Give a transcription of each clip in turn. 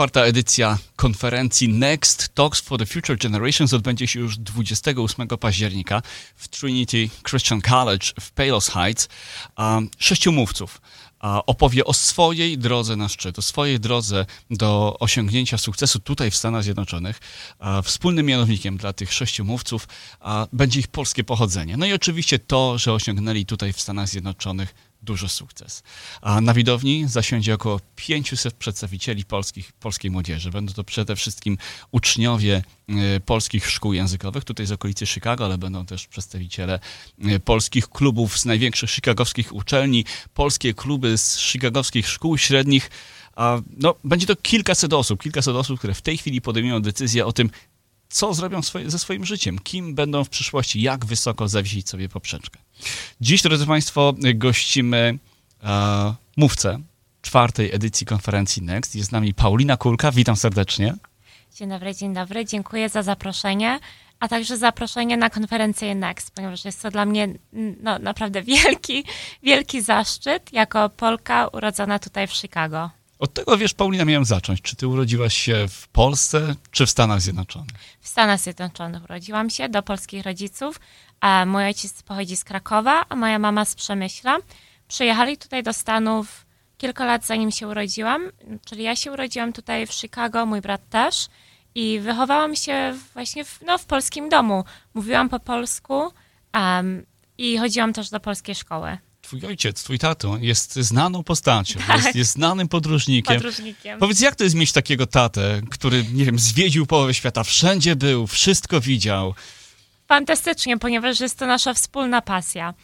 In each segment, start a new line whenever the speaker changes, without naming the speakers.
czwarta edycja konferencji Next Talks for the Future Generations odbędzie się już 28 października w Trinity Christian College w Palos Heights. Sześciu mówców opowie o swojej drodze na szczyt, o swojej drodze do osiągnięcia sukcesu tutaj w Stanach Zjednoczonych. Wspólnym mianownikiem dla tych sześciu mówców będzie ich polskie pochodzenie. No i oczywiście to, że osiągnęli tutaj w Stanach Zjednoczonych duży sukces. A na widowni zasiądzie około 500 przedstawicieli polskich, polskiej młodzieży. Będą to przede wszystkim uczniowie y, polskich szkół językowych, tutaj z okolicy Chicago, ale będą też przedstawiciele y, polskich klubów z największych chicagowskich uczelni, polskie kluby z chicagowskich szkół średnich. A, no, będzie to kilkaset osób, kilkaset osób, które w tej chwili podejmują decyzję o tym, co zrobią swoje, ze swoim życiem, kim będą w przyszłości, jak wysoko zawiesić sobie poprzeczkę. Dziś, drodzy Państwo, gościmy e, mówcę czwartej edycji konferencji Next. Jest z nami Paulina Kulka. Witam serdecznie.
Dzień dobry, dzień dobry. Dziękuję za zaproszenie, a także zaproszenie na konferencję Next, ponieważ jest to dla mnie no, naprawdę wielki, wielki zaszczyt jako Polka urodzona tutaj w Chicago.
Od tego, wiesz, Paulina, miałem zacząć. Czy ty urodziłaś się w Polsce, czy w Stanach Zjednoczonych?
W Stanach Zjednoczonych urodziłam się do polskich rodziców. A mój ojciec pochodzi z Krakowa, a moja mama z Przemyśla. Przyjechali tutaj do Stanów kilka lat zanim się urodziłam, czyli ja się urodziłam tutaj w Chicago, mój brat też. I wychowałam się właśnie w, no, w polskim domu. Mówiłam po polsku um, i chodziłam też do polskiej szkoły
twój ojciec, twój tato jest znaną postacią, tak. jest, jest, znanym podróżnikiem.
podróżnikiem.
Powiedz, jak to jest mieć takiego tatę, który, nie wiem, zwiedził połowę świata, wszędzie był, wszystko widział?
Fantastycznie, ponieważ jest to nasza wspólna pasja.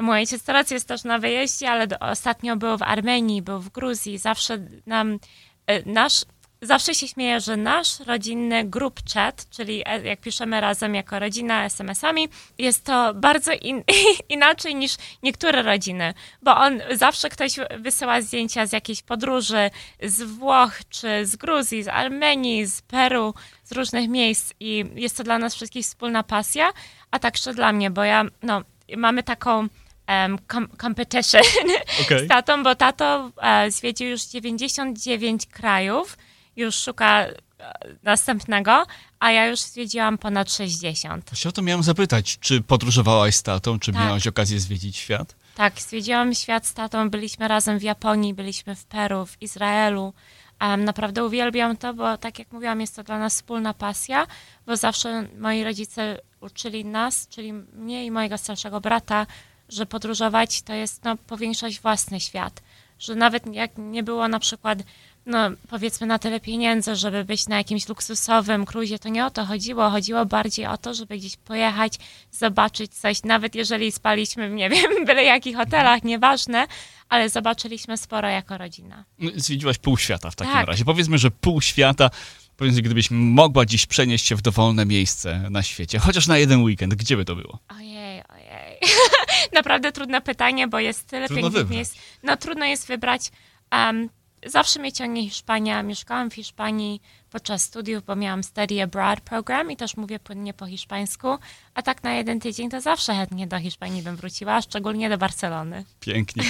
Mój ojciec teraz jest też na wyjeździe, ale ostatnio był w Armenii, był w Gruzji. Zawsze nam e, nasz Zawsze się śmieję, że nasz rodzinny group chat, czyli e, jak piszemy razem jako rodzina SMS-ami, jest to bardzo in, inaczej niż niektóre rodziny, bo on zawsze ktoś wysyła zdjęcia z jakiejś podróży z Włoch, czy z Gruzji, z Armenii, z Peru, z różnych miejsc i jest to dla nas wszystkich wspólna pasja, a także dla mnie, bo ja, no, mamy taką um, competition okay. z tatą, bo tato e, zwiedził już 99 krajów, już szuka e, następnego, a ja już zwiedziłam ponad 60.
Właśnie o to miałam zapytać, czy podróżowałaś z tatą, czy tak. miałaś okazję zwiedzić świat?
Tak, zwiedziłam świat z tatą, byliśmy razem w Japonii, byliśmy w Peru, w Izraelu. Um, naprawdę uwielbiam to, bo tak jak mówiłam, jest to dla nas wspólna pasja, bo zawsze moi rodzice uczyli nas, czyli mnie i mojego starszego brata, że podróżować to jest no, powiększać własny świat. Że nawet jak nie było na przykład no powiedzmy na tyle pieniędzy, żeby być na jakimś luksusowym cruzie, to nie o to chodziło. Chodziło bardziej o to, żeby gdzieś pojechać, zobaczyć coś, nawet jeżeli spaliśmy w, nie wiem, byle jakich hotelach, nieważne, ale zobaczyliśmy sporo jako rodzina.
No, zwiedziłaś pół świata w takim tak. razie. Powiedzmy, że pół świata, powiedzmy, gdybyś mogła dziś przenieść się w dowolne miejsce na świecie, chociaż na jeden weekend, gdzie by to było?
Ojej, ojej. Naprawdę trudne pytanie, bo jest tyle trudno pięknych wybrać. miejsc. No trudno jest wybrać. Um, zawsze mnie ciągnie Hiszpania. Mieszkałam w Hiszpanii podczas studiów, bo miałam study abroad program i też mówię płynnie po hiszpańsku. A tak na jeden tydzień to zawsze chętnie do Hiszpanii bym wróciła, szczególnie do Barcelony.
Pięknie.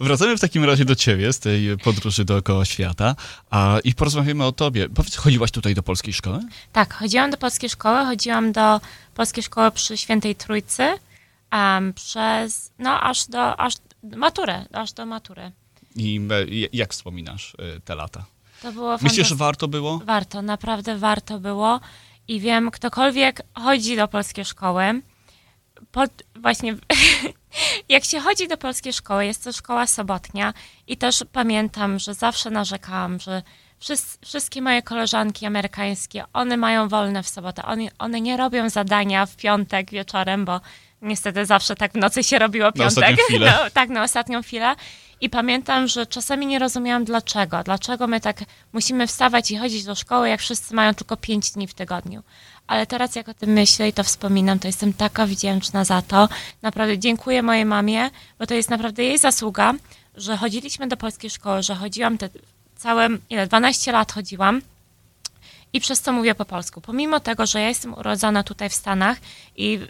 Wracamy w takim razie do ciebie z tej podróży dookoła świata a, i porozmawiamy o tobie. Powiedz, chodziłaś tutaj do polskiej szkoły?
Tak, chodziłam do polskiej szkoły, chodziłam do polskiej szkoły przy Świętej Trójcy um, przez, no aż do, aż maturę, aż do matury.
I jak wspominasz e, te lata?
To było
Myślisz, że warto było?
Warto, naprawdę warto było. I wiem, ktokolwiek chodzi do polskiej szkoły, pod, właśnie jak się chodzi do polskiej szkoły, jest to szkoła sobotnia i też pamiętam, że zawsze narzekałam, że wszystkie moje koleżanki amerykańskie, one mają wolne w sobotę, one, one nie robią zadania w piątek wieczorem, bo niestety zawsze tak w nocy się robiło piątek.
Na
no, tak, na ostatnią chwilę. I pamiętam, że czasami nie rozumiałam dlaczego. Dlaczego my tak musimy wstawać i chodzić do szkoły, jak wszyscy mają tylko pięć dni w tygodniu. Ale teraz jak o tym myślę i to wspominam, to jestem taka wdzięczna za to. Naprawdę dziękuję mojej mamie, bo to jest naprawdę jej zasługa, że chodziliśmy do polskiej szkoły, że chodziłam te całe, ile, 12 lat chodziłam i przez to mówię po polsku. Pomimo tego, że ja jestem urodzona tutaj w Stanach i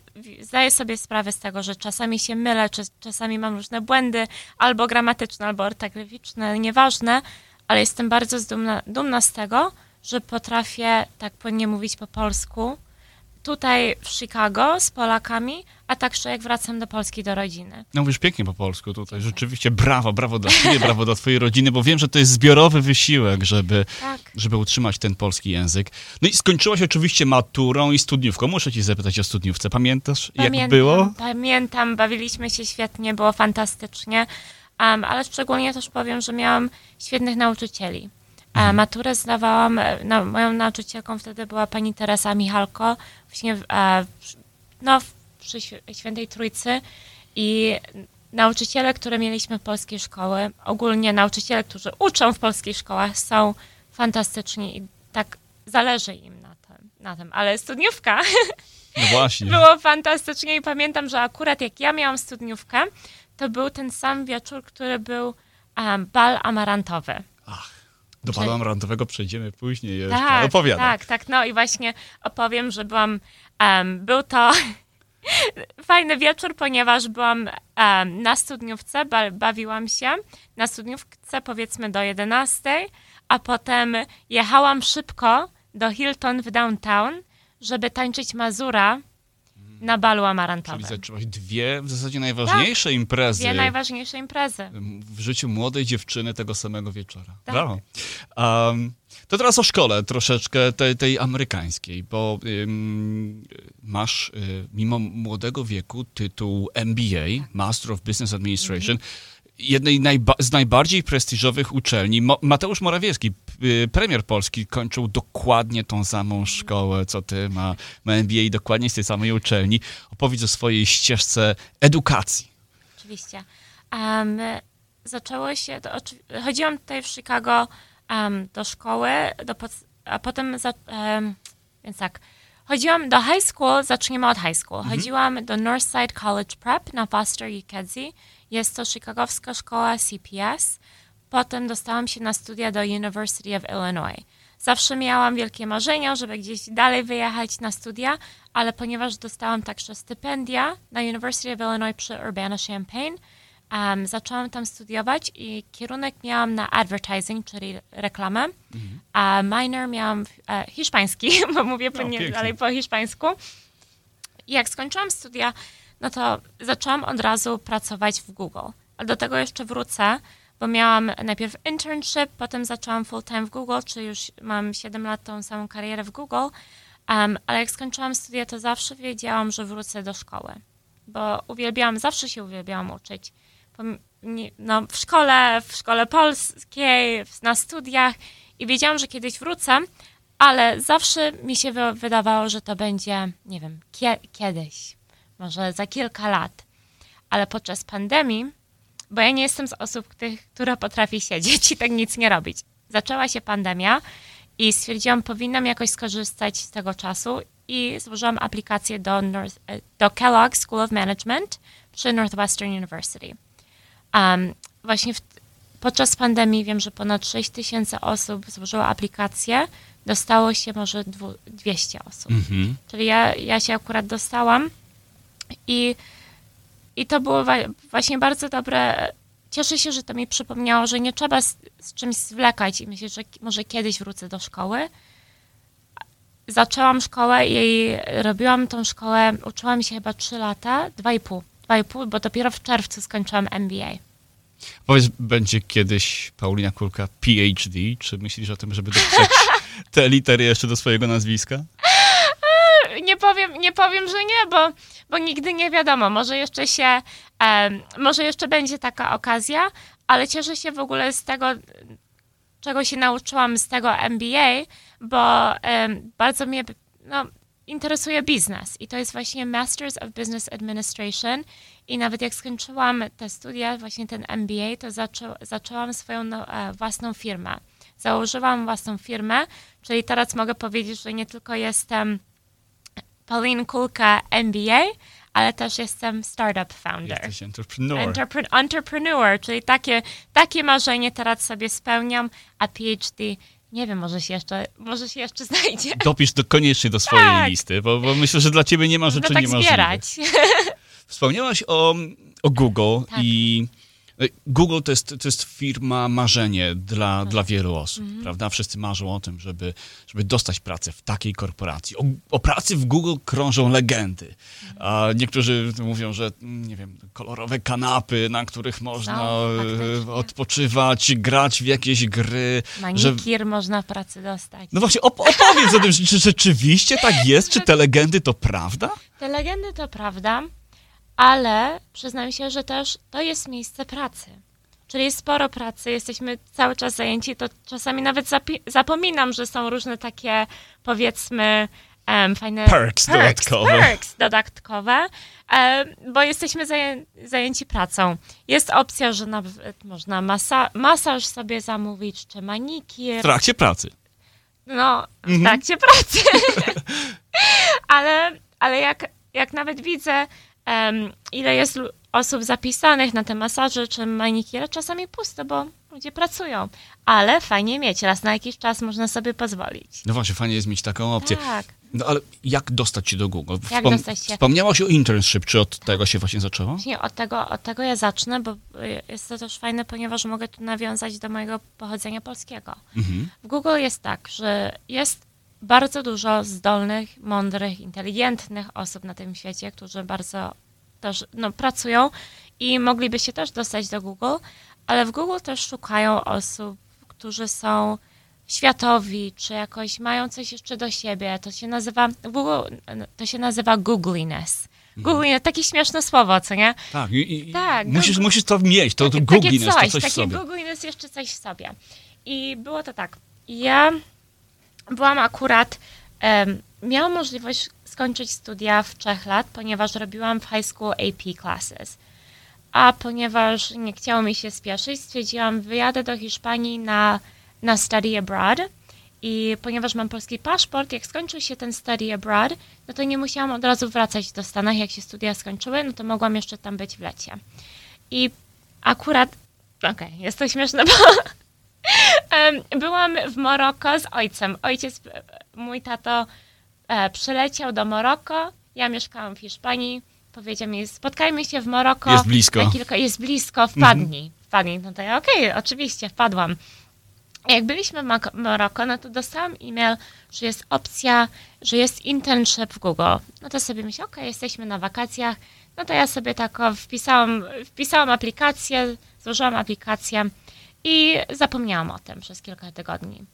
zdaję sobie sprawę z tego, że czasami się mylę, czasami mam różne błędy, albo gramatyczne, albo ortograficzne, nieważne, ale jestem bardzo dumna, dumna z tego, że potrafię tak płynnie mówić po polsku. Tutaj w Chicago z Polakami, a także jak wracam do Polski, do rodziny.
No mówisz pięknie po polsku tutaj, rzeczywiście brawo, brawo dla ciebie, brawo dla twojej rodziny, bo wiem, że to jest zbiorowy wysiłek, żeby,
Tak.
żeby utrzymać ten polski język. No i skończyłaś oczywiście maturą i studniówką. Muszę ci zapytać o studniówce. Pamiętasz, jak
Pamiętam,
było?
Pamiętam, bawiliśmy się świetnie, było fantastycznie, um, ale szczególnie też powiem, że miałam świetnych nauczycieli.
Mhm.
Maturę zdawałam, e, na, moją nauczycielką wtedy była pani Teresa Michalko, właśnie w, no, przy Św- Świętej Trójcy i nauczyciele, które mieliśmy w polskiej szkoły, ogólnie nauczyciele, którzy uczą w polskich szkołach są fantastyczni i tak zależy im na tym, na tym. ale studniówka
No właśnie.
było fantastycznie i pamiętam, że akurat jak ja miałam studniówkę, to był ten sam wieczór, który był um, bal amarantowy.
Do balu amarantowego przejdziemy później jeszcze.
Tak,
Opowiadam.
tak, tak. No i właśnie opowiem, że byłam, um, był to fajny wieczór, ponieważ byłam um, na studniówce, ba bawiłam się na studniówce powiedzmy do 11, a potem jechałam szybko do Hilton w downtown, żeby tańczyć Mazura na balu
Czyli
amarantowym.
zaczęłaś dwie w zasadzie najważniejsze imprezy
Dwie najważniejsze imprezy.
w życiu młodej dziewczyny tego samego wieczora.
Tak.
Brawo. Um, to teraz o szkole troszeczkę tej, tej amerykańskiej, bo ym, masz y, mimo młodego wieku tytuł MBA, Master of Business Administration, jednej najba- z najbardziej prestiżowych uczelni. Mo- Mateusz Morawiecki, y, premier Polski, kończył dokładnie tą samą szkołę, co ty, ma, ma MBA dokładnie z tej samej uczelni. Opowiedz o swojej ścieżce edukacji.
Oczywiście. Um, zaczęło się, to, chodziłam tutaj w Chicago um, do szkoły, do a potem, za, um, więc tak, chodziłam do high school, zaczniemy od high school. Chodziłam do Northside College Prep na Foster i Kedzie. Jest to chicagowska szkoła CPS. Potem dostałam się na studia do University of Illinois. Zawsze miałam wielkie marzenia, żeby gdzieś dalej wyjechać na studia, ale ponieważ dostałam także stypendia na University of Illinois przy Urbana-Champaign, um, zaczęłam tam studiować i kierunek miałam na advertising, czyli reklamę, a minor miałam e, hiszpański, bo mówię po, nie,
pięknie.
dalej po hiszpańsku. I jak skończyłam studia, no to zaczęłam od razu pracować w Google. Ale do tego jeszcze wrócę, bo miałam najpierw internship, potem zaczęłam full time w Google, czy już mam 7 lat tą samą karierę w Google. Um, ale jak skończyłam studia, to zawsze wiedziałam, że wrócę do szkoły, bo uwielbiałam, zawsze się uwielbiałam uczyć. No, w szkole, w szkole polskiej, na studiach i wiedziałam, że kiedyś wrócę, ale zawsze mi się wy- wydawało, że to będzie, nie wiem, kie- kiedyś, może za kilka lat. Ale podczas pandemii, bo ja nie jestem z osób, tych, która potrafi siedzieć i tak nic nie robić. Zaczęła się pandemia i stwierdziłam, powinnam jakoś skorzystać z tego czasu i złożyłam aplikację do, North, do Kellogg School of Management przy Northwestern University. Um, właśnie w, podczas pandemii wiem, że ponad 6 tysięcy osób złożyło aplikację, dostało się może dwu, 200 osób.
Mhm.
Czyli ja, ja się akurat dostałam i, i to było właśnie bardzo dobre. Cieszę się, że to mi przypomniało, że nie trzeba z, z czymś zwlekać i myśleć, że może kiedyś wrócę do szkoły. Zaczęłam szkołę i robiłam tą szkołę, uczyłam się chyba 3 lata, 2,5, 2,5, bo dopiero w czerwcu skończyłam MBA.
Powiedz, będzie kiedyś Paulina Kulka PhD? Czy myślisz o tym, żeby dopisać te litery jeszcze do swojego nazwiska?
Powiem, nie powiem, że nie, bo, bo nigdy nie wiadomo. Może jeszcze się, może jeszcze będzie taka okazja, ale cieszę się w ogóle z tego, czego się nauczyłam z tego MBA, bo bardzo mnie no, interesuje biznes i to jest właśnie Masters of Business Administration i nawet jak skończyłam te studia, właśnie ten MBA, to zaczą, zaczęłam swoją no, e, własną firmę. Założyłam własną firmę, czyli teraz mogę powiedzieć, że nie tylko jestem Pauline Kulka MBA, ale też jestem startup founder.
Jesteś entrepreneur.
Entrepre- entrepreneur, czyli takie, takie marzenie teraz sobie spełniam, a PhD, nie wiem, może się jeszcze, może się jeszcze znajdzie.
Dopisz do, koniecznie do swojej
Tak.
listy, bo, bo myślę, że dla ciebie nie ma
No
rzeczy
tak
niemożliwych.
zbierać.
Wspomniałaś o, o Google
Tak.
i Google to jest, to jest firma marzenie dla, dla wielu osób, prawda? Wszyscy marzą o tym, żeby, żeby dostać pracę w takiej korporacji. O, o pracy w Google krążą legendy. A niektórzy mówią, że mm, nie wiem, kolorowe kanapy, na których można
Są, faktycznie.
odpoczywać, grać w jakieś gry. że-
Manikir można w pracy dostać.
No właśnie, op- opowiedz o tym, czy rzeczywiście tak jest? Czy te legendy to prawda?
Te legendy to prawda, ale przyznam się, że też to jest miejsce pracy. Czyli jest sporo pracy, jesteśmy cały czas zajęci, to czasami nawet zapominam, że są różne takie, powiedzmy, em, fajne
Perks dodatkowe.
perks dodatkowe, em, bo jesteśmy zaję- zajęci pracą. Jest opcja, że nawet można masa- masaż sobie zamówić, czy manikir.
W trakcie pracy.
No, w
Mhm.
trakcie pracy. ale, ale jak, jak nawet widzę, ile jest osób zapisanych na te masaże czy manikiry, czasami pusto, bo ludzie pracują. Ale fajnie mieć, raz na jakiś czas można sobie pozwolić.
No właśnie, fajnie jest mieć taką opcję.
Tak.
No ale jak dostać się do Google?
Jak dostać się?
Wspomniałaś o internship, czy od tego się właśnie zaczęło?
Właśnie od tego, od tego ja zacznę, bo y, jest to też fajne, ponieważ mogę tu nawiązać do mojego pochodzenia polskiego.
Mhm.
W Google jest tak, że jest bardzo dużo zdolnych, mądrych, inteligentnych osób na tym świecie, którzy bardzo też no, pracują i mogliby się też dostać do Google, ale w Google też szukają osób, którzy są światowi, czy jakoś mają coś jeszcze do siebie. To się nazywa, w Google to się nazywa googliness. Googliness, takie śmieszne słowo, co nie?
Tak, i, i
Tak,
musisz,
Google-
musisz to mieć, to, to
takie,
googliness,
takie
to coś w
takie
sobie.
googliness jeszcze coś w sobie. I było to tak. Ja byłam akurat, miałam możliwość skończyć studia w trzech lat, ponieważ robiłam w high school AP classes. A ponieważ nie chciało mi się spieszyć, stwierdziłam, wyjadę do Hiszpanii na, na study abroad. I ponieważ mam polski paszport, jak skończył się ten study abroad, no to nie musiałam od razu wracać do Stanów, jak się studia skończyły, no to mogłam jeszcze tam być w lecie. I akurat, okej, jest to śmieszne, bo byłam w Maroko z ojcem. Ojciec, e, mój tato e, przyleciał do Maroko, ja mieszkałam w Hiszpanii, powiedział mi, spotkajmy się w Maroko.
Jest blisko.
Na kilka, jest blisko, wpadnij. Wpadnij. No to ja, okej, oczywiście, wpadłam. Jak byliśmy w Maroko, no to dostałam e-mail, że jest opcja, że jest internship w Google. No to sobie myślę, okej, jesteśmy na wakacjach, no to ja sobie tak wpisałam, wpisałam aplikację, złożyłam aplikację i zapomniałam o tym przez kilka tygodni.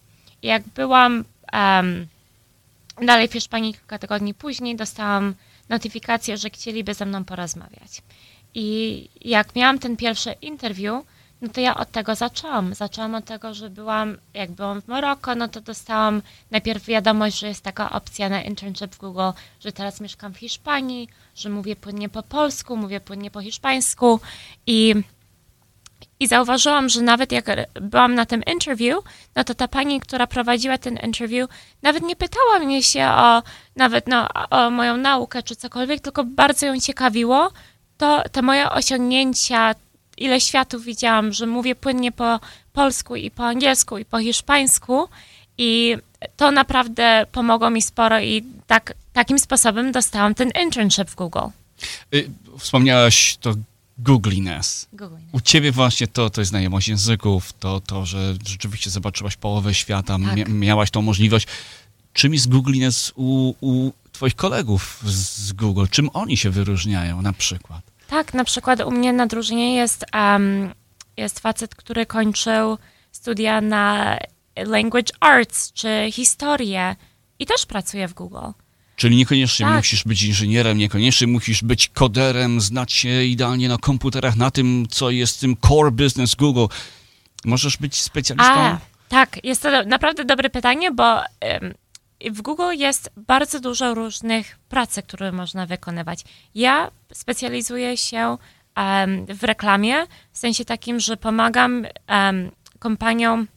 Jak byłam em, dalej w Hiszpanii kilka tygodni później, dostałam notyfikację, że chcieliby ze mną porozmawiać. I jak miałam ten pierwszy interview, no to ja od tego zaczęłam. Zaczęłam od tego, że byłam, jak byłam w Maroko, no to dostałam najpierw wiadomość, że jest taka opcja na internship w Google, że teraz mieszkam w Hiszpanii, że mówię płynnie po polsku, mówię płynnie po hiszpańsku i i zauważyłam, że nawet jak byłam na tym interview, no to ta pani, która prowadziła ten interview, nawet nie pytała mnie się o nawet no, o moją naukę czy cokolwiek, tylko bardzo ją ciekawiło to te moje osiągnięcia, ile światów widziałam, że mówię płynnie po polsku i po angielsku i po hiszpańsku i to naprawdę pomogło mi sporo i tak, takim sposobem dostałam ten internship w Google.
Y, Wspomniałaś to googliness.
Google.
U ciebie właśnie to, to jest znajomość języków, to, to, że rzeczywiście zobaczyłaś połowę świata,
Tak.
mia- miałaś tą możliwość. Czym jest googliness u, u twoich kolegów z Google? Czym oni się wyróżniają na przykład?
Tak, na przykład u mnie na drużynie jest, um, jest facet, który kończył studia na language arts czy historię i też pracuje w Google.
Czyli niekoniecznie
Tak.
musisz być inżynierem, niekoniecznie musisz być koderem, znać się idealnie na komputerach, na tym, co jest tym core business Google. Możesz być specjalistą?
A, tak, jest to naprawdę dobre pytanie, bo w Google jest bardzo dużo różnych pracy, które można wykonywać. Ja specjalizuję się w reklamie, w sensie takim, że pomagam kompaniom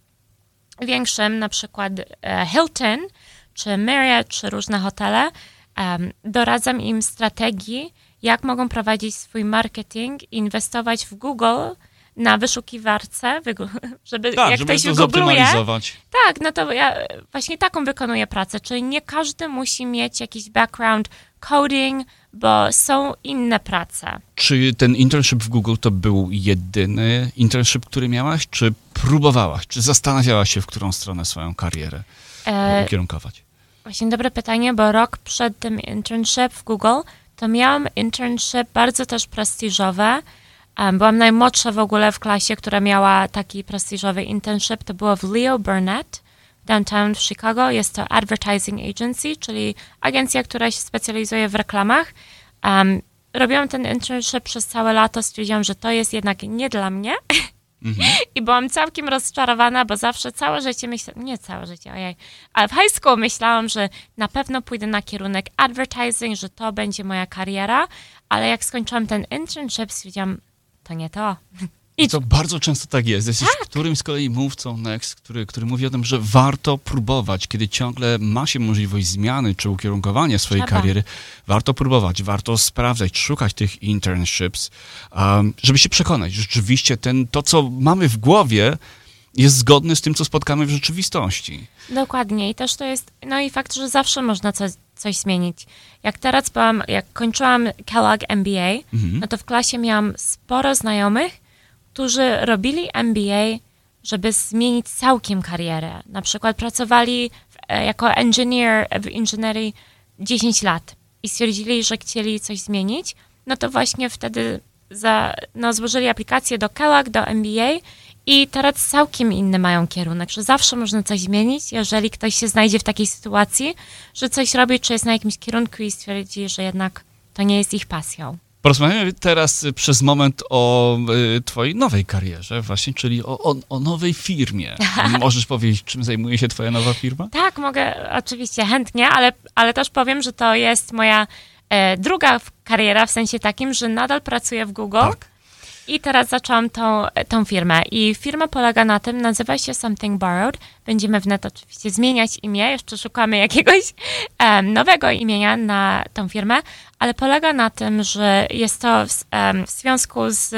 większym, na przykład e, Hilton, czy Marriott, czy różne hotele, doradzam im strategii, jak mogą prowadzić swój marketing, inwestować w Google na wyszukiwarce, żeby
tak,
jak
żeby
ktoś
to zoptymalizować.
tak, no to ja właśnie taką wykonuję pracę, czyli nie każdy musi mieć jakiś background coding, bo są inne prace.
Czy ten internship w Google to był jedyny internship, który miałaś, czy próbowałaś, czy zastanawiałaś się, w którą stronę swoją karierę
E,
ukierunkować?
Właśnie dobre pytanie, bo rok przed tym internship w Google to miałam internship bardzo też prestiżowe. Byłam najmłodsza w ogóle w klasie, która miała taki prestiżowy internship. To było w Leo Burnett downtown w Chicago. Jest to advertising agency, czyli agencja, która się specjalizuje w reklamach. Um, robiłam ten internship przez całe lato. Stwierdziłam, że to jest jednak nie dla mnie. I byłam całkiem rozczarowana, bo zawsze całe życie myślałam, nie całe życie, ojej, ale w high school myślałam, że na pewno pójdę na kierunek advertising, że to będzie moja kariera, ale jak skończyłam ten internship, stwierdziłam, to nie to.
I to bardzo często tak jest. Jesteś
Tak.
którymś z kolei mówcą Next, który, który mówi o tym, że warto próbować, kiedy ciągle ma się możliwość zmiany czy ukierunkowania swojej
Trzeba.
kariery. Warto próbować, warto sprawdzać, szukać tych internships, um, żeby się przekonać, że rzeczywiście ten, to, co mamy w głowie, jest zgodne z tym, co spotkamy w rzeczywistości.
Dokładnie i też to jest, no i fakt, że zawsze można coś, coś zmienić. Jak teraz byłam, jak kończyłam Kellogg MBA,
Mhm.
no to w klasie miałam sporo znajomych, którzy robili MBA, żeby zmienić całkiem karierę. Na przykład pracowali e, jako engineer w inżynierii 10 lat i stwierdzili, że chcieli coś zmienić, no to właśnie wtedy za, no, złożyli aplikację do Kellogg, do MBA i teraz całkiem inny mają kierunek, że zawsze można coś zmienić, jeżeli ktoś się znajdzie w takiej sytuacji, że coś robi, czy jest na jakimś kierunku i stwierdzi, że jednak to nie jest ich pasją.
Porozmawiamy teraz przez moment o y, twojej nowej karierze właśnie, czyli o, o, o nowej firmie. Możesz powiedzieć, czym zajmuje się twoja nowa firma?
Tak, mogę oczywiście chętnie, ale, ale też powiem, że to jest moja e, druga kariera w sensie takim, że nadal pracuję w Google
Tak.
I teraz zaczęłam tą, tą firmę. I firma polega na tym, nazywa się Something Borrowed. Będziemy wnet oczywiście zmieniać imię, jeszcze szukamy jakiegoś em, nowego imienia na tą firmę, ale polega na tym, że jest to w, em, w związku z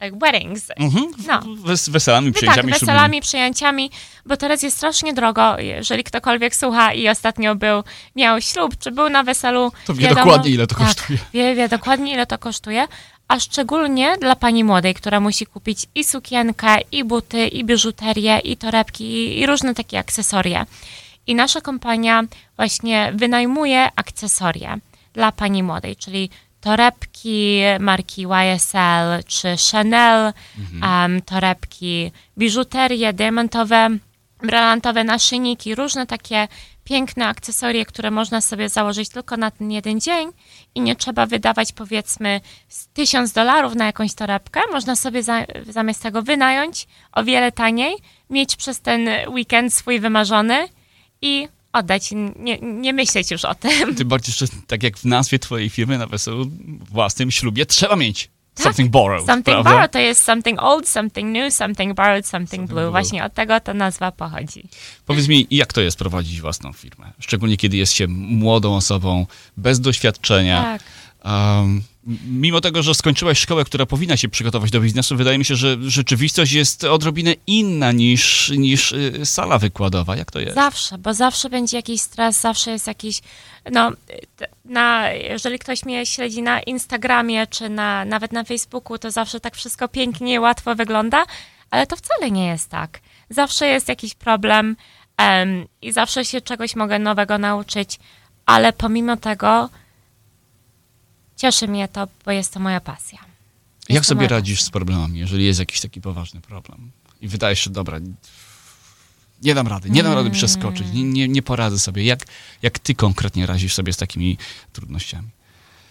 weddings,
Mhm.
No.
Wes, weselami,
no tak,
przyjęciami ślubnymi.
weselami, przyjęciami, bo teraz jest strasznie drogo. Jeżeli ktokolwiek słucha i ostatnio był, miał ślub, czy był na weselu,
To wie dokładnie, ile to
tak,
kosztuje.
Wie, wie dokładnie, ile to kosztuje, a szczególnie dla pani młodej, która musi kupić i sukienkę, i buty, i biżuterię, i torebki, i, i różne takie akcesorie. I nasza kompania właśnie wynajmuje akcesorie dla pani młodej, czyli torebki marki YSL czy Chanel, em, torebki, biżuterię, diamentowe, brylantowe naszyjniki, różne takie piękne akcesorie, które można sobie założyć tylko na ten jeden dzień i nie trzeba wydawać powiedzmy z tysiąc dolarów na jakąś torebkę. Można sobie za, zamiast tego wynająć o wiele taniej, mieć przez ten weekend swój wymarzony i oddać, nie, nie myśleć już o tym.
Tym bardziej, że tak jak w nazwie twojej firmy na weselu własnym ślubie trzeba mieć
Tak.
something borrowed,
Something
prawda?
borrowed to jest something old, something new, something borrowed, something blue.
blue.
Właśnie od tego ta nazwa pochodzi.
Powiedz mi, jak to jest prowadzić własną firmę? Szczególnie kiedy jest się młodą osobą, bez doświadczenia.
Tak.
Um, mimo tego, że skończyłaś szkołę, która powinna się przygotować do biznesu, wydaje mi się, że rzeczywistość jest odrobinę inna niż, niż y, sala wykładowa. Jak to jest?
Zawsze, bo zawsze będzie jakiś stres, zawsze jest jakiś, no, na, jeżeli ktoś mnie śledzi na Instagramie, czy na, nawet na Facebooku, to zawsze tak wszystko pięknie, łatwo wygląda, ale to wcale nie jest tak. Zawsze jest jakiś problem em, i zawsze się czegoś mogę nowego nauczyć, ale pomimo tego cieszy mnie to, bo jest to moja pasja. Jest
Jak sobie radzisz z problemami, jeżeli jest jakiś taki poważny problem? I wydaje się, dobra, nie dam rady, nie dam rady przeskoczyć, nie, nie, nie poradzę sobie. Jak, jak ty konkretnie radzisz sobie z takimi trudnościami?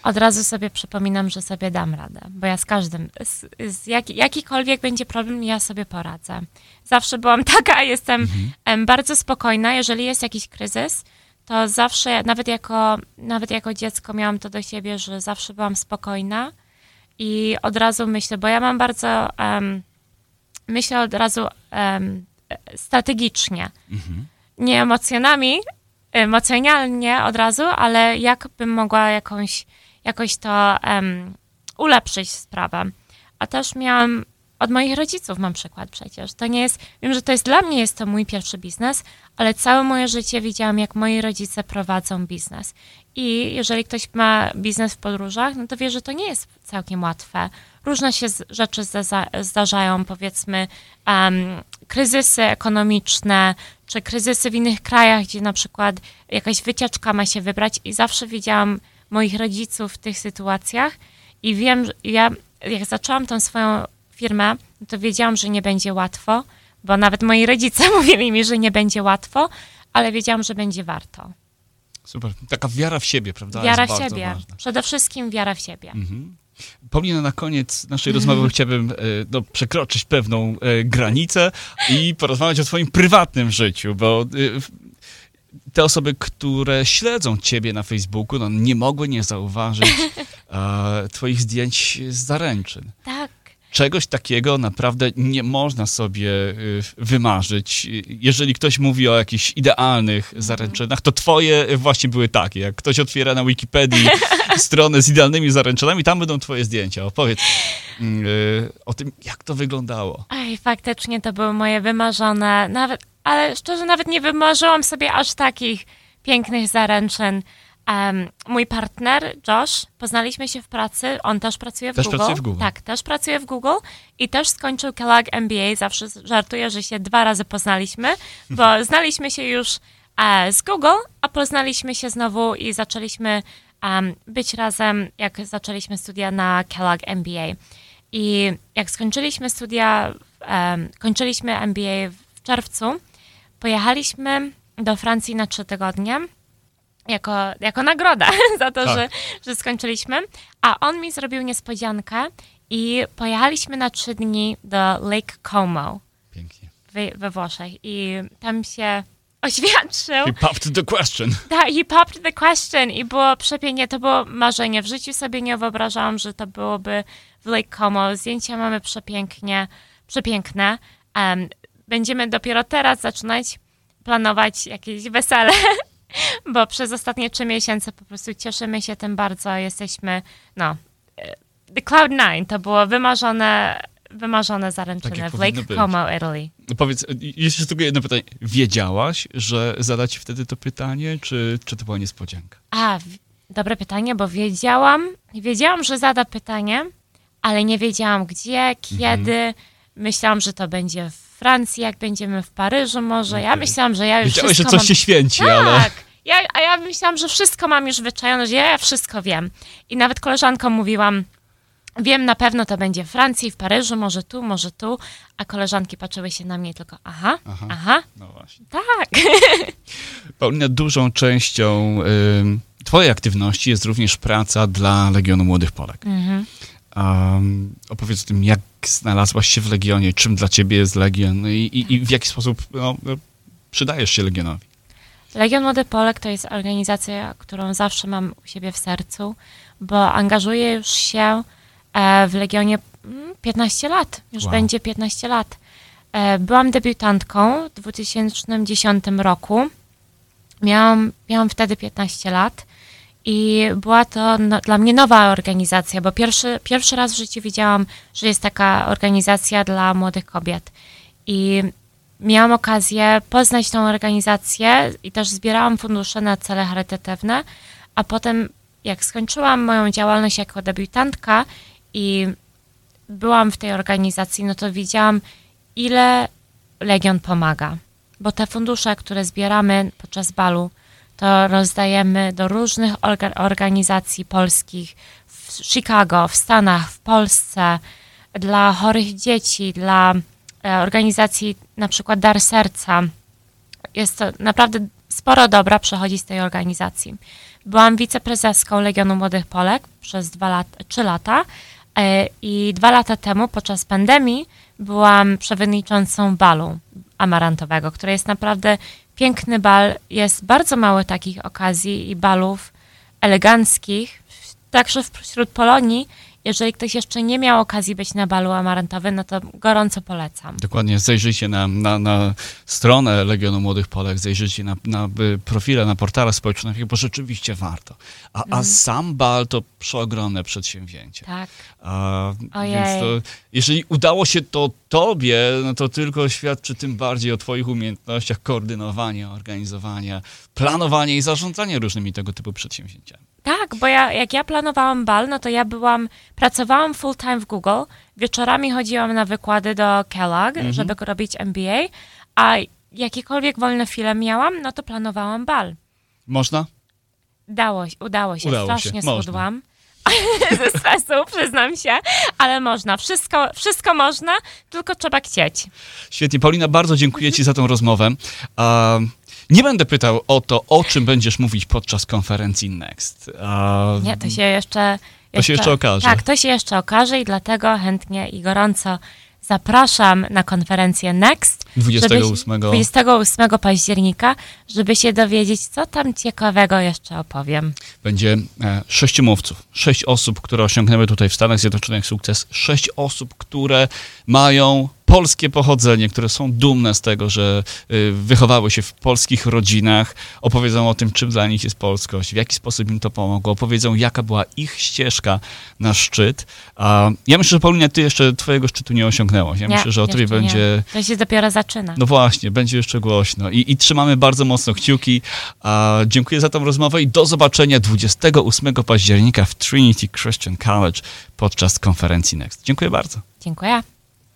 Od razu sobie przypominam, że sobie dam radę, bo ja z każdym, z, z jaki, jakikolwiek będzie problem, ja sobie poradzę. Zawsze byłam taka, jestem em, bardzo spokojna, jeżeli jest jakiś kryzys, to zawsze, nawet jako, nawet jako dziecko miałam to do siebie, że zawsze byłam spokojna i od razu myślę, bo ja mam bardzo, em, myślę od razu e, strategicznie, nie emocjonami, emocjonalnie od razu, ale jak bym mogła jakąś, jakoś to em, ulepszyć sprawę. A też miałam od moich rodziców mam przykład przecież. To nie jest, wiem, że to jest dla mnie jest to mój pierwszy biznes, ale całe moje życie widziałam, jak moi rodzice prowadzą biznes. I jeżeli ktoś ma biznes w podróżach, no to wie, że to nie jest całkiem łatwe. Różne się rzeczy zdarzają, powiedzmy, um, kryzysy ekonomiczne, czy kryzysy w innych krajach, gdzie na przykład jakaś wycieczka ma się wybrać i zawsze widziałam moich rodziców w tych sytuacjach i wiem, ja jak zaczęłam tą swoją firmę, to wiedziałam, że nie będzie łatwo, bo nawet moi rodzice mówili mi, że nie będzie łatwo, ale wiedziałam, że będzie warto.
Super. Taka wiara w siebie, prawda?
Wiara w siebie. Ważna. Przede wszystkim wiara w siebie. Mhm.
Paulina, na koniec naszej rozmowy chciałbym e, no, przekroczyć pewną e, granicę i porozmawiać o twoim prywatnym życiu, bo e, te osoby, które śledzą ciebie na Facebooku, no, nie mogły nie zauważyć twoich zdjęć z zaręczyn.
Tak
czegoś takiego naprawdę nie można sobie y, wymarzyć. Jeżeli ktoś mówi o jakichś idealnych zaręczynach, to twoje właśnie były takie. Jak ktoś otwiera na Wikipedii stronę z idealnymi zaręczynami, tam będą twoje zdjęcia. Opowiedz mm, y, o tym, jak to wyglądało.
Ej, faktycznie to były moje wymarzone, nawet, ale szczerze nawet nie wymarzyłam sobie aż takich pięknych zaręczyn. Um, mój partner, Josh, poznaliśmy się w pracy, on też pracuje w
też
Google.
Pracuje w Google.
Tak, też pracuje w Google i też skończył Kellogg MBA. Zawsze żartuję, że się dwa razy poznaliśmy, bo znaliśmy się już e, z Google, a poznaliśmy się znowu i zaczęliśmy um, być razem, jak zaczęliśmy studia na Kellogg MBA. I jak skończyliśmy studia, um, kończyliśmy MBA w czerwcu, pojechaliśmy do Francji na trzy tygodnie jako, jako nagroda za to, tak. że, że skończyliśmy. A on mi zrobił niespodziankę i pojechaliśmy na trzy dni do Lake Como.
Pięknie.
We, we Włoszech. I tam się oświadczył.
He popped the question.
Tak, he popped the question i było przepięknie, to było marzenie. W życiu sobie nie wyobrażałam, że to byłoby w Lake Como. Zdjęcia mamy przepięknie, przepiękne. Um, będziemy dopiero teraz zaczynać planować jakieś wesele bo przez ostatnie trzy miesiące po prostu cieszymy się tym bardzo. Jesteśmy, no, The Cloud Nine to było wymarzone, wymarzone zaręczyny tak w Lake Como, Italy.
No powiedz, jeszcze tylko jedno pytanie. Wiedziałaś, że zadać wtedy to pytanie, czy, czy to była niespodzianka?
A, dobre pytanie, bo wiedziałam, wiedziałam, że zada pytanie, ale nie wiedziałam gdzie, kiedy. Mhm. Myślałam, że to będzie w Francji, jak będziemy w Paryżu może. Okay. Ja myślałam, że ja już
Wiedziałeś,
że
coś mam... się święci, tak. ale...
Ja, a ja myślałam, że wszystko mam już wyczajone, że ja wszystko wiem. I nawet koleżankom mówiłam, wiem na pewno to będzie w Francji, w Paryżu, może tu, może tu, a koleżanki patrzyły się na mnie tylko, aha, aha. aha.
No właśnie.
Tak.
Paulina, dużą częścią y, twojej aktywności jest również praca dla Legionu Młodych Polek. Mhm. Um, opowiedz o tym, jak znalazłaś się w Legionie, czym dla ciebie jest Legion i, i, i w jaki sposób no, przydajesz się Legionowi.
Legion Młody Polek to jest organizacja, którą zawsze mam u siebie w sercu, bo angażuję już się e, w Legionie 15 mm, lat. Już wow. będzie 15 lat. E, byłam debiutantką w 2010 roku. Miałam, miałam wtedy 15 lat i była to no, dla mnie nowa organizacja, bo pierwszy, pierwszy raz w życiu widziałam, że jest taka organizacja dla młodych kobiet. I miałam okazję poznać tą organizację i też zbierałam fundusze na cele charytatywne, a potem jak skończyłam moją działalność jako debiutantka i byłam w tej organizacji, no to widziałam, ile Legion pomaga. Bo te fundusze, które zbieramy podczas balu, to rozdajemy do różnych organizacji polskich w Chicago, w Stanach, w Polsce, dla chorych dzieci, dla e, organizacji na przykład Dar Serca. Jest to naprawdę sporo dobra przechodzi z tej organizacji. Byłam wiceprezeską Legionu Młodych Polek przez dwa lat, trzy lata e, i dwa lata temu podczas pandemii byłam przewodniczącą balu amarantowego, które jest naprawdę piękny bal. Jest bardzo mało takich okazji i balów eleganckich, także wśród Polonii Jeżeli ktoś jeszcze nie miał okazji być na balu amarantowym, no to gorąco polecam.
Dokładnie, zajrzyjcie na, na, na stronę Legionu Młodych Polek, zajrzyjcie na, na y, profile, na portalach społecznościowych, bo rzeczywiście warto. A, a sam bal to przeogromne przedsięwzięcie.
Tak.
A,
Ojej.
więc to, jeżeli udało się to tobie, no to tylko świadczy tym bardziej o twoich umiejętnościach koordynowania, organizowania, planowania i zarządzania różnymi tego typu przedsięwzięciami.
Tak, bo ja, jak ja planowałam bal, no to ja byłam, pracowałam full time w Google, wieczorami chodziłam na wykłady do Kellogg, żeby robić MBA, a jakiekolwiek wolne chwile miałam, no to planowałam bal.
Można?
Dało, się- udało się,
Udało się,
strasznie
można.
schudłam. Ze stresu, przyznam się, ale można. Wszystko, wszystko można, tylko trzeba chcieć.
Świetnie. Paulina, bardzo dziękuję Ci za tą rozmowę. A, nie będę pytał o to, o czym będziesz mówić podczas konferencji Next. A,
Nie, to się jeszcze...
To się jeszcze okaże.
Tak, to się jeszcze okaże i dlatego chętnie i gorąco zapraszam na konferencję Next.
28.
Żeby, 28 października, żeby się dowiedzieć, co tam ciekawego jeszcze opowiem.
Będzie e, sześciu mówców. Sześć osób, które osiągnęły tutaj w Stanach Zjednoczonych sukces. Sześć osób, które mają polskie pochodzenie, które są dumne z tego, że y, wychowały się w polskich rodzinach, opowiedzą o tym, czym dla nich jest polskość, w jaki sposób im to pomogło, opowiedzą, jaka była ich ścieżka na szczyt. A ja myślę, że Paulina, ty jeszcze twojego szczytu nie osiągnęłaś. Ja
Nie,
myślę, że o tobie
nie.
będzie...
To się dopiero zaczyna.
No właśnie, będzie jeszcze głośno. I, I trzymamy bardzo mocno kciuki. A, dziękuję za tą rozmowę i do zobaczenia 28 października w Trinity Christian College podczas konferencji Next. Dziękuję bardzo.
Dziękuję.